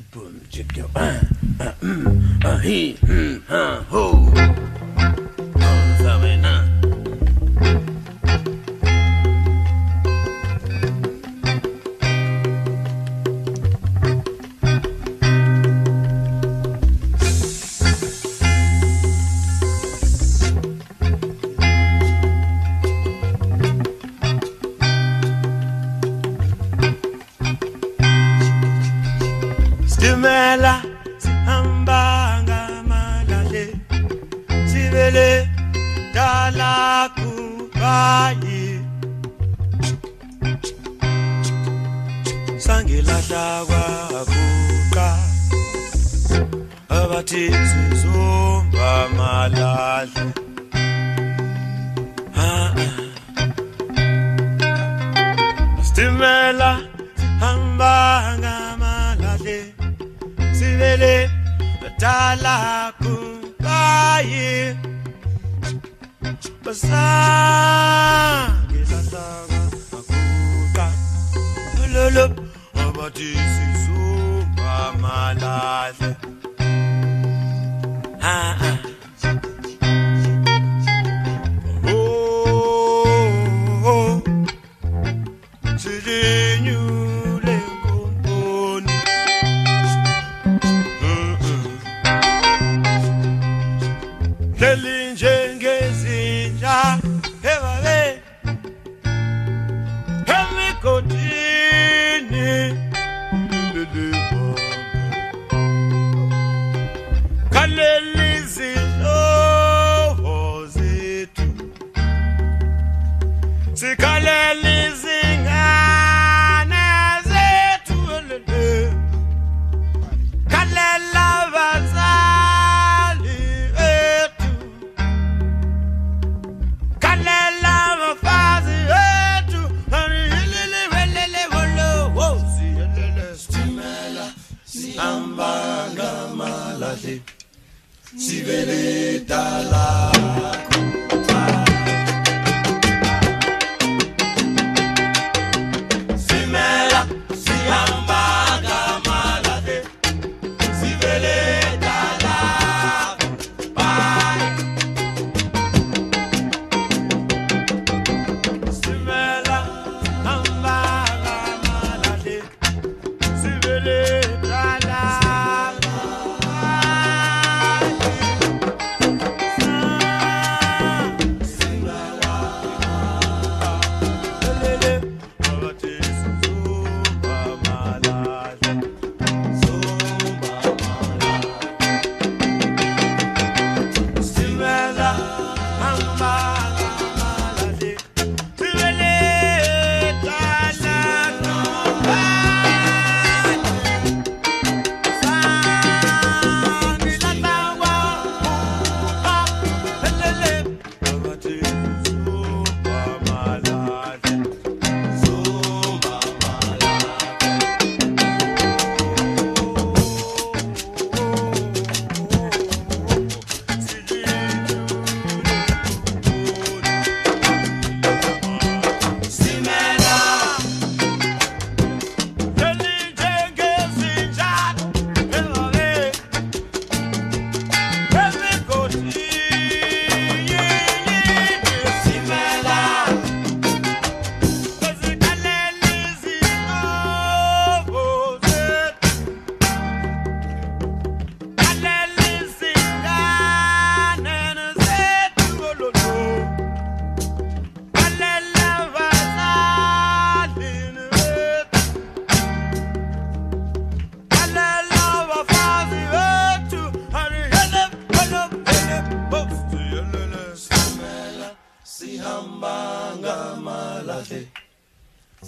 boom, chip, yo, uh, uh, mm, uh, he, mm, uh, ho. Dala kubayi basangilahla kwakuqa lolo abathi sizomba malahle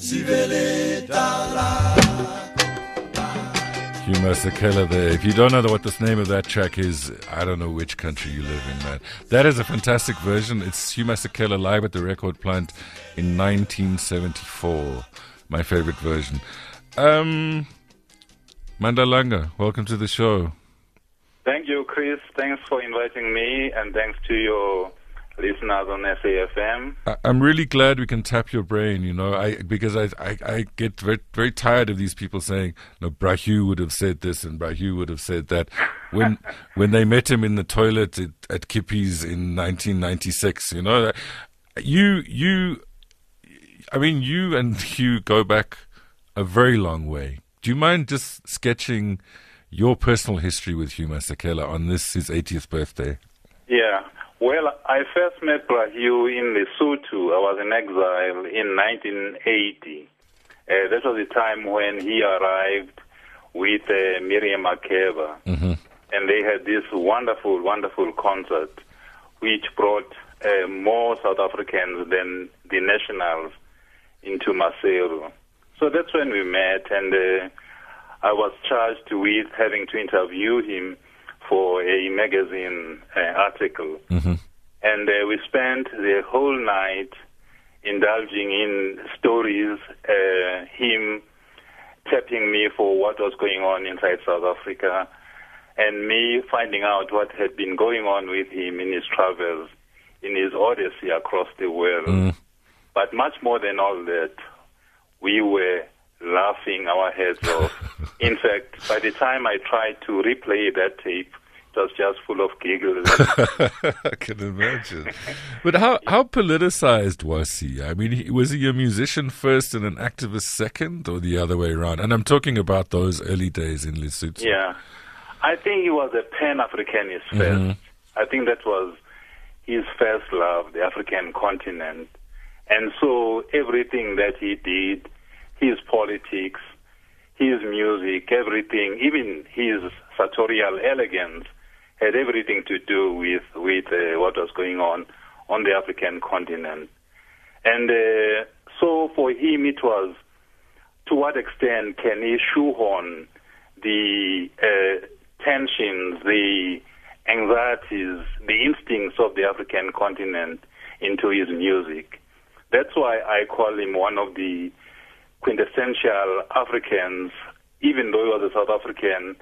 Hugh Masekela there. If you don't know what the name of that track is, I don't know which country you live in, man. That is a fantastic version. It's Hugh Masekela live at the record plant in 1974. My favorite version. Um, Mandla Langa, welcome to the show. Thank you, Chris. Thanks for inviting me, and thanks to your listeners on SAFM. I- I'm really glad we can tap your brain, you know, I because I I, I get very, very tired of these people saying, no, Bra Hugh would have said this and Bra Hugh would have said that. When when they met him in the toilet at, at Kippie's in 1996, you know, you you, I mean, you and Hugh go back a very long way. Do you mind just sketching your personal history with Hugh Masekela on this his 80th birthday? Yeah. Well, I first met Bra Hugh in Lesotho. I was in exile in 1980. Uh, that was the time when he arrived with uh, Miriam Makeba. And they had this wonderful, wonderful concert which brought uh, more South Africans than the nationals into Maseru. So that's when we met, and uh, I was charged with having to interview him for a magazine uh, article. And uh, we spent the whole night indulging in stories, uh, him tapping me for what was going on inside South Africa, and me finding out what had been going on with him in his travels, in his odyssey across the world. But much more than all that, we were laughing our heads off. In fact, by the time I tried to replay that tape, it was just full of giggles. I can imagine. But how how politicized was he? I mean, he, was he a musician first and an activist second, or the other way around? And I'm talking about those early days in Lesotho. Yeah. I think he was a Pan Africanist 1st mm-hmm. I think that was his first love, the African continent. And so everything that he did, his politics, his music, everything, even his sartorial elegance, had everything to do with with uh, what was going on on the African continent. And uh, so for him, it was to what extent can he shoehorn the uh, tensions, the anxieties, the instincts of the African continent into his music? That's why I call him one of the quintessential Africans, even though he was a South African,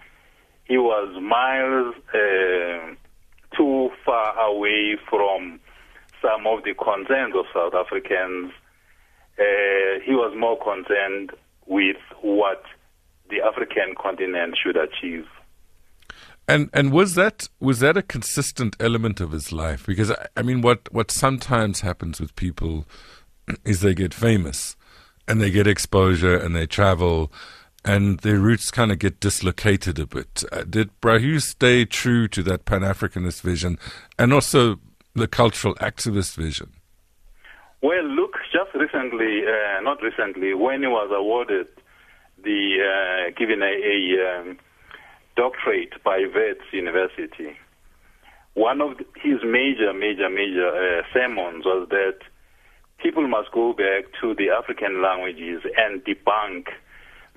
he was miles uh, too far away from some of the concerns of South Africans. Uh, he was more concerned with what the African continent should achieve. And and was that was that a consistent element of his life? Because I, I mean, what what sometimes happens with people is they get famous, and they get exposure, and they travel, and their roots kind of get dislocated a bit. Uh, did Bra Hugh stay true to that Pan Africanist vision, and also the cultural activist vision? Well, look, just recently, uh, not recently, when he was awarded the uh, given a, a um, doctorate by Wits University, one of his major, major, major uh, sermons was that people must go back to the African languages and debunk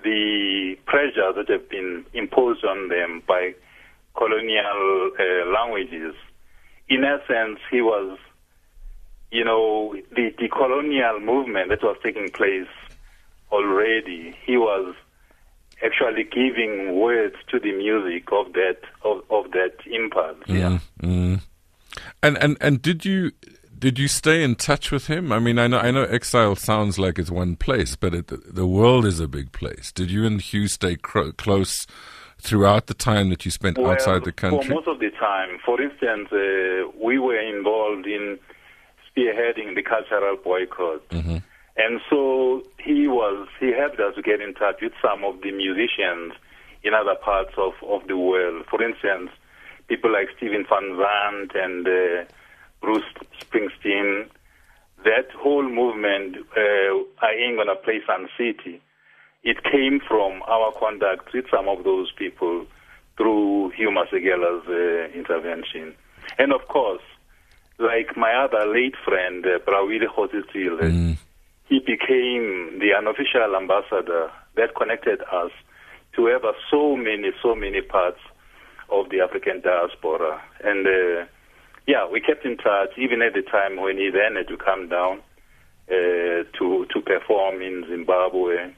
the pressures that have been imposed on them by colonial uh, languages. In essence, he was, you know, the, decolonial movement that was taking place already. He was actually giving words to the music of that of, of that impulse. Yeah. Mm. And and and did you did you stay in touch with him? I mean, I know I know exile sounds like it's one place, but it, the world is a big place. Did you and Hugh stay cro- close throughout the time that you spent well, outside the country? For most of the time. For instance, uh, we were involved in spearheading the cultural boycott. Mm-hmm. And so he was he helped us to get in touch with some of the musicians in other parts of, of the world. For instance, people like Stephen Van Zandt and uh, Bruce Springsteen. That whole movement, uh, I ain't gonna play Sun City. It came from our contact with some of those people through Hugh Masekela's uh, intervention. And of course, like my other late friend, uh, Bra Willie Kgositsile, Mm. he became the unofficial ambassador that connected us to ever so many, so many parts of the African diaspora. And uh, yeah, we kept in touch even at the time when he then had to come down uh, to to perform in Zimbabwe.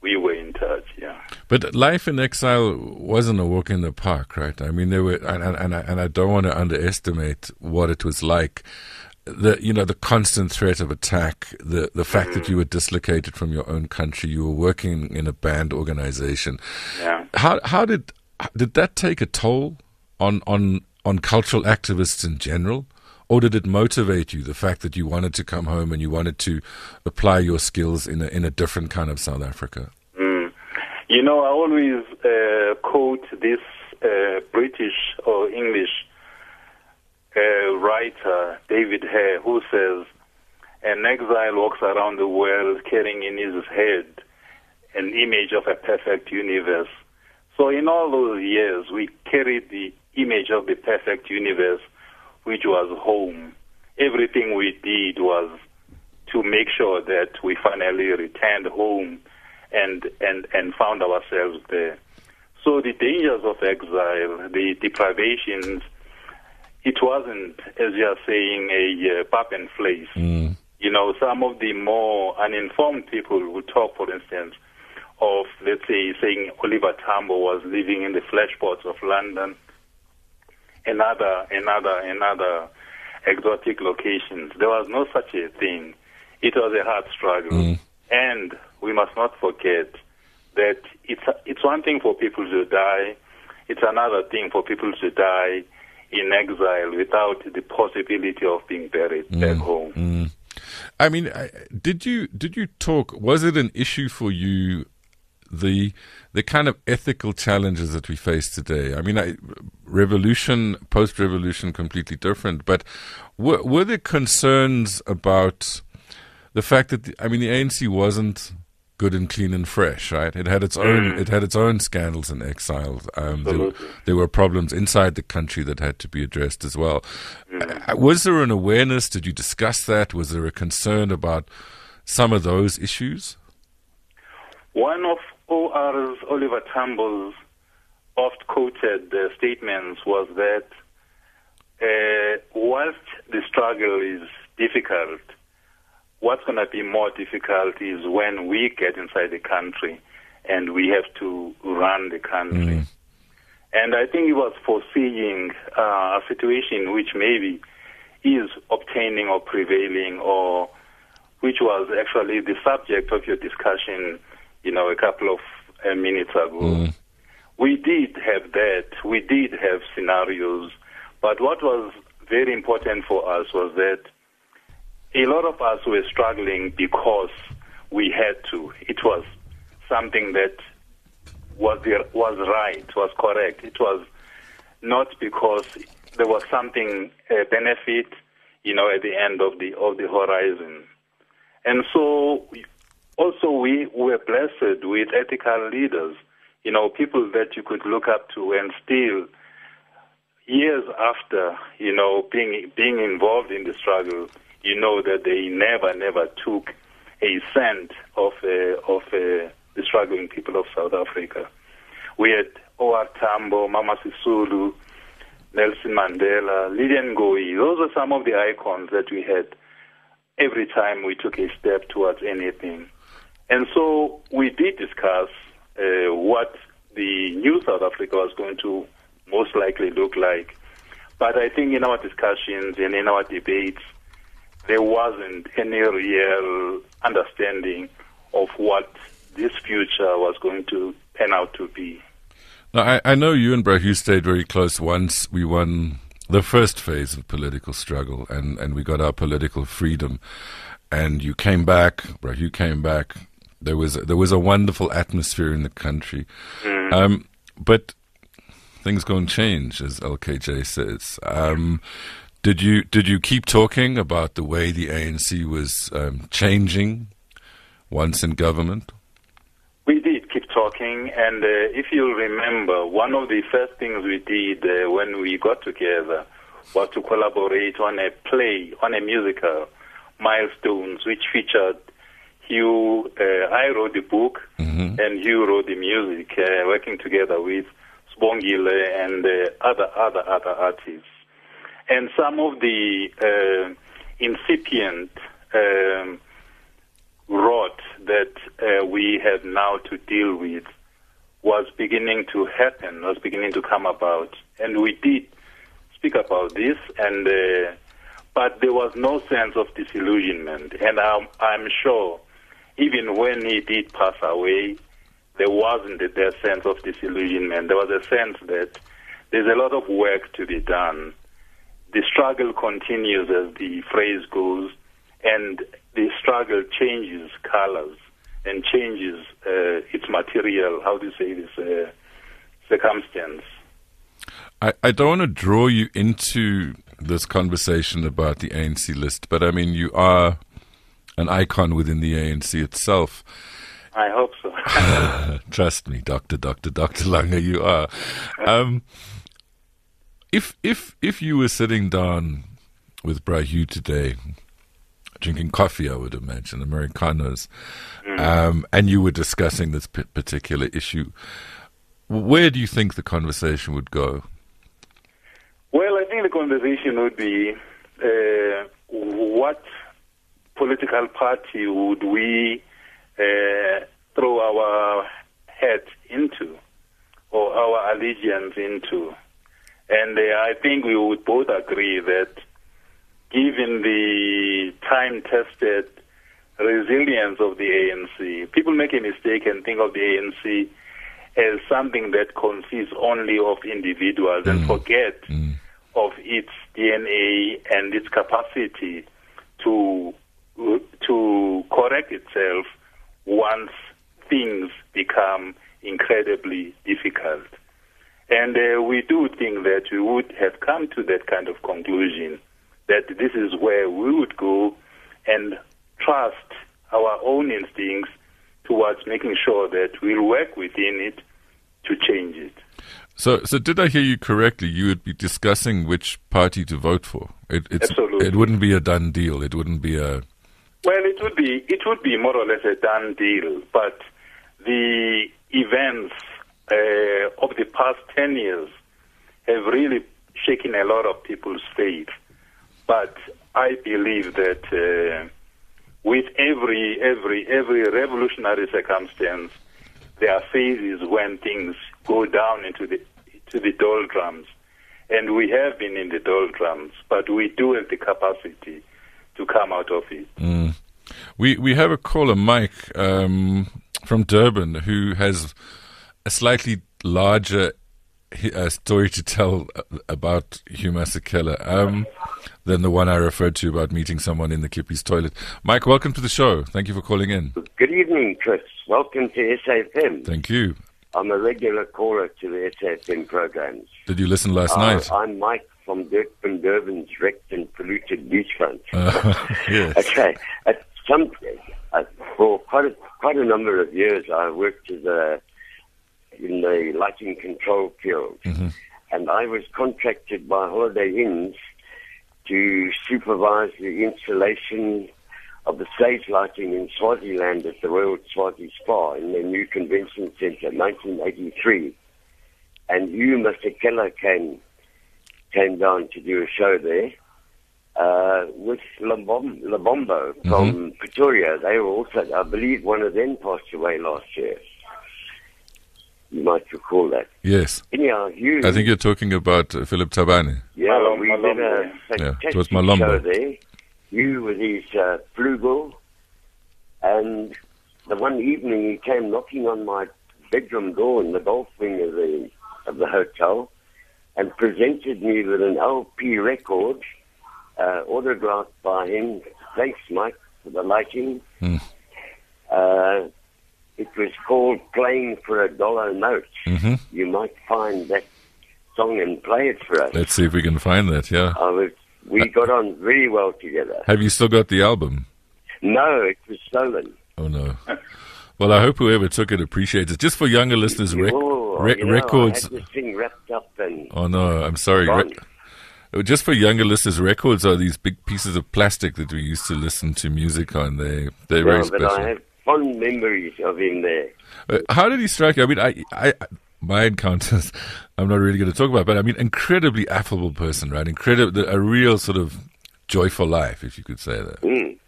We were in touch, yeah. But life in exile wasn't a walk in the park, right? I mean, there were, and, and, and, I, and I don't want to underestimate what it was like. the you know the constant threat of attack, the the fact that you were dislocated from your own country, you were working in a band organization. Yeah. How how did did that take a toll on on on cultural activists in general? Or did it motivate you, the fact that you wanted to come home and you wanted to apply your skills in a, in a different kind of South Africa? Mm. You know, I always uh, quote this uh, British or English uh, writer, David Hare, who says, An exile walks around the world carrying in his head an image of a perfect universe. So, in all those years, we carried the image of the perfect universe, which was home. Everything we did was to make sure that we finally returned home and, and, and found ourselves there. So the dangers of exile, the deprivations, it wasn't, as you are saying, a uh, pap and place. Mm. You know, some of the more uninformed people would talk, for instance, of, let's say, saying Oliver Tambo was living in the fleshpots of London, another, another, another exotic locations. There was no such a thing. It was a hard struggle. Mm. And we must not forget that it's, it's one thing for people to die, it's another thing for people to die in exile without the possibility of being buried back home. Mm. I mean, did you did you talk? Was it an issue for you? The the kind of ethical challenges that we face today. I mean, I, revolution, post revolution, completely different. But were were there concerns about the fact that the, I mean the ANC wasn't good and clean and fresh, right? It had its own it had its own scandals and exiles. Um, there, there were problems inside the country that had to be addressed as well. Uh, was there an awareness? Did you discuss that? Was there a concern about some of those issues? One of OR's Oliver Tambo's oft quoted uh, statements was that uh, whilst the struggle is difficult, what's going to be more difficult is when we get inside the country and we have to run the country. And I think he was foreseeing uh, a situation which maybe is obtaining or prevailing or which was actually the subject of your discussion, you know, a couple of uh, minutes ago. We did have that. We did have scenarios. But what was very important for us was that a lot of us were struggling because we had to. It was something that was the, was right, was correct. It was not because there was something uh, benefit, you know, at the end of the of the horizon. And so, also we were blessed with ethical leaders, you know, people that you could look up to, and still, years after, you know, being being involved in the struggle, you know that they never, never took a cent of uh, of uh, the struggling people of South Africa. We had O.R. Tambo, Mama Sisulu, Nelson Mandela, Lilian Ngoyi. Those are some of the icons that we had every time we took a step towards anything. And so we did discuss uh, what the new South Africa was going to most likely look like. But I think in our discussions and in our debates, there wasn't any real understanding of what this future was going to turn out to be. Now, I, I know you and Bra Hugh stayed very close once we won the first phase of political struggle and, and we got our political freedom. And you came back, Bra Hugh came back. There was there was a wonderful atmosphere in the country, um, but things going to change, as LKJ says. Um, did you did you keep talking about the way the ANC was um, changing once in government? We did keep talking, and uh, if you'll remember, one of the first things we did uh, when we got together was to collaborate on a play, on a musical, Milestones, which featured Hugh. Uh, I wrote the book, and Hugh wrote the music, uh, working together with Sbongile and uh, other other other artists. And some of the uh, incipient um, rot that uh, we have now to deal with was beginning to happen, was beginning to come about. And we did speak about this, and uh, but there was no sense of disillusionment. And I'm, I'm sure, even when he did pass away, there wasn't that sense of disillusionment. There was a sense that there's a lot of work to be done. The struggle continues, as the phrase goes, and the struggle changes colors and changes uh, its material, how do you say this, uh, circumstance. I, I don't want to draw you into this conversation about the ANC list, but I mean, you are an icon within the ANC itself. I hope so. Trust me, Doctor, Doctor, Doctor Langa, you are. Um, if if if you were sitting down with Bra Hugh today, drinking coffee, I would imagine Americanos, mm. um, and you were discussing this p- particular issue, where do you think the conversation would go? Well, I think the conversation would be uh, what political party would we uh, throw our head into or our allegiance into. And uh, I think we would both agree that given the time tested resilience of the ANC, people make a mistake and think of the ANC as something that consists only of individuals mm. and forget mm. of its DNA and its capacity to to correct itself once things become incredibly difficult. And uh, we do think that we would have come to that kind of conclusion that this is where we would go and trust our own instincts towards making sure that we'll work within it to change it. So, so did I hear you correctly? You would be discussing which party to vote for. It, Absolutely. It wouldn't be a done deal. It wouldn't be a. Well, it would be. It would be more or less a done deal. But the events uh, of the past ten years have really shaken a lot of people's faith. But I believe that uh, with every every every revolutionary circumstance there are phases when things go down into the to the doldrums, and we have been in the doldrums, but we do have the capacity to come out of it. Mm. We we have a caller, Mike, um, from Durban, who has a slightly larger uh, story to tell about Hugh Masekela um, than the one I referred to about meeting someone in the Kippie's toilet. Mike, welcome to the show. Thank you for calling in. Good evening, Chris. Welcome to SAFM. Thank you. I'm a regular caller to the SAFM programs. Did you listen last uh, night? I'm Mike from Durban, Durban's wrecked and polluted beachfront. Uh, yes. Okay. At some, uh, for quite a, quite a number of years, I worked as a in the lighting control field. Mm-hmm. And I was contracted by Holiday Inns to supervise the installation of the stage lighting in Swaziland at the Royal Swazi Spa in the new convention center, 1983. And Hugh Masekela came, came down to do a show there. Uh, with Labom, Labombo from mm-hmm. Pretoria. They were also, I believe, one of them passed away last year. You might recall that. Yes. Anyhow, you. I think you're talking about uh, Philip Tabane. Yeah, Malom, we Malombo. did a fantastic yeah, it was Malombo. show there. You with his uh, flugel, and the one evening he came knocking on my bedroom door in the golf wing of the of the hotel, and presented me with an LP record, uh, autographed by him. Thanks, Mike, for the liking. Mm. Uh, it was called Playing for a Dollar Note. Mm-hmm. You might find that song and play it for us. Let's see if we can find that, yeah. Was, we uh, got on really well together. Have you still got the album? No, it was stolen. Oh, no. Well, I hope whoever took it appreciates it. Just for younger listeners, rec- oh, re- know, records. I had this thing wrapped up and. Oh no, I'm sorry. Re- just for younger listeners, records are these big pieces of plastic that we used to listen to music on. They they're well, very special. But I have fond memories of him there. Uh, how did he strike you? I mean, I, I, my encounters, I'm not really going to talk about, but I mean, incredibly affable person, right? Incredible, a real sort of joyful life, if you could say that. Mm.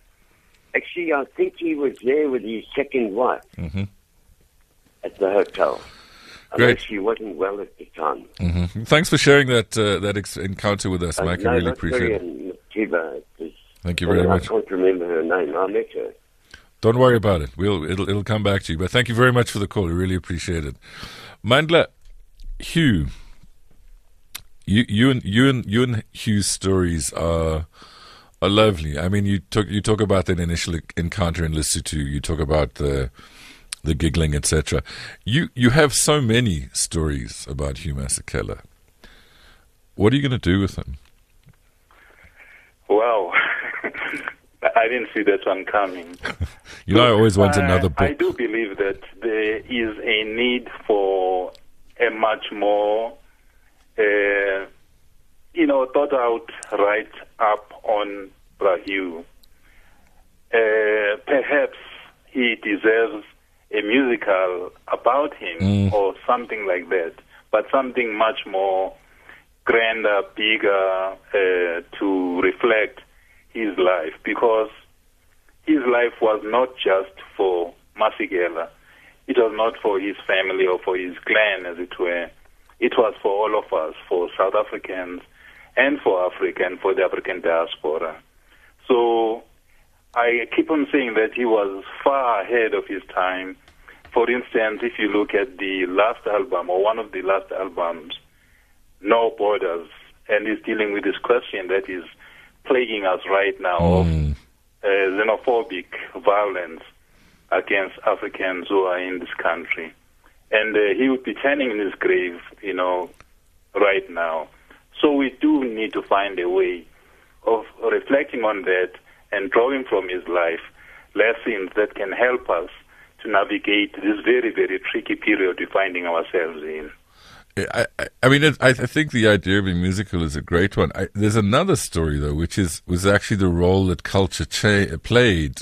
Actually, I think he was there with his second wife mm-hmm. at the hotel. Great. She wasn't well at the time. Mm-hmm. Thanks for sharing that uh, that ex- encounter with us, uh, Mike. no, I really appreciate it. Thank you very I much. can't remember her name. I met her. Don't worry about it. We'll it'll it'll come back to you. But thank you very much for the call. I really appreciate it. Mandla, Hugh, you you and you and you and Hugh's stories are are lovely. I mean, you talk you talk about that initial encounter in Lesotho. You talk about the the giggling, etc. You you have so many stories about Hugh Masekela. What are you going to do with them? Wow. I didn't see that one coming. You know, I always want Uh, another book. I do believe that there is a need for a much more, uh, you know, thought out write up on Bra Hugh. Uh, perhaps he deserves a musical about him or something like that, but something much more grander, bigger uh, to reflect his life because his life was not just for Masekela. It was not for his family or for his clan, as it were. It was for all of us, for South Africans and for Africa and for the African diaspora. So I keep on saying that he was far ahead of his time. For instance, if you look at the last album or one of the last albums, No Borders, and he's dealing with this question that is plaguing us right now of uh, xenophobic violence against Africans who are in this country. And uh, he would be turning in his grave, you know, right now. So we do need to find a way of reflecting on that and drawing from his life lessons that can help us to navigate this very, very tricky period we're finding ourselves in. I, I, I mean, it, I, think the idea of a musical is a great one. I, there's another story though, which is was actually the role that culture cha- played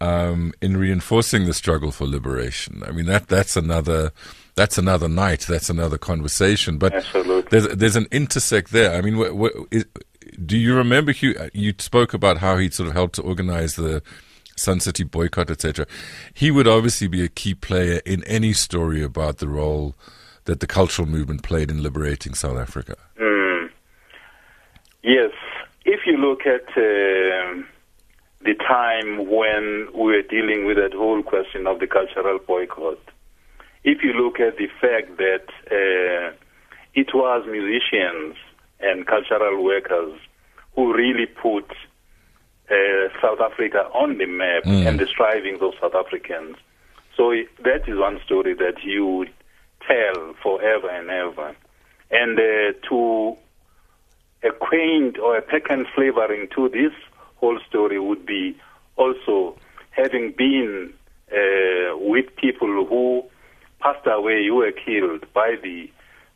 um, in reinforcing the struggle for liberation. I mean, that that's another that's another night. That's another conversation. But Absolutely. there's there's an intersect there. I mean, wh- wh- is, do you remember Hugh? You spoke about how he sort of helped to organize the Sun City boycott, etc. He would obviously be a key player in any story about the role that the cultural movement played in liberating South Africa. Mm. Yes, if you look at uh, the time when we were dealing with that whole question of the cultural boycott, if you look at the fact that uh, it was musicians and cultural workers who really put uh, South Africa on the map and the strivings of South Africans. So it, that is one story that you would tell forever and ever. And uh, to quaint or a pecan flavoring to this whole story would be also having been uh, with people who passed away, who were killed by the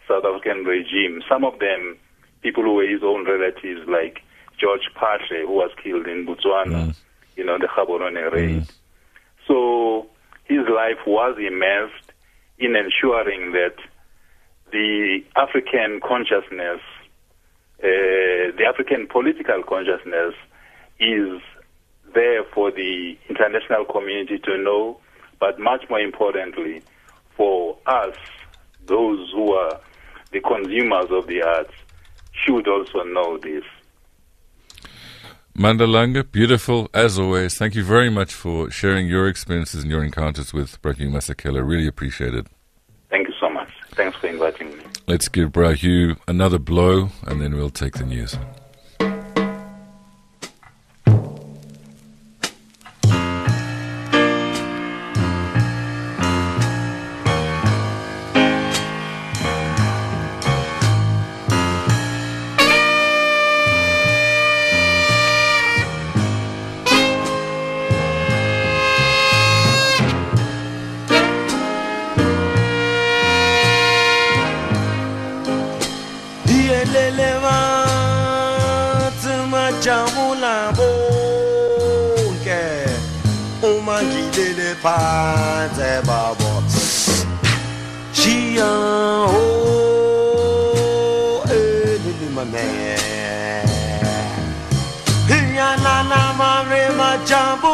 South African regime. Some of them, people who were his own relatives, like George Phahle, who was killed in Botswana, you know, the Gaborone raid. So his life was immersed in ensuring that the African consciousness, uh, the African political consciousness, is there for the international community to know, but much more importantly, for us, those who are the consumers of the arts, should also know this. Mandla Langa, beautiful as always. Thank you very much for sharing your experiences and your encounters with Bra Hugh Masekela. Really appreciate it. Thank you so much. Thanks for inviting me. Let's give Bra Hugh another blow and then we'll take the news. Phansi babo Shia oh elili mame Yana na mare majabula bonke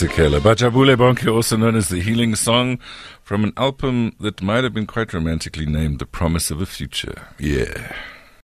Sekela. Bajabula Bonke, also known as the Healing Song, from an album that might have been quite romantically named The Promise of a Future. Yeah.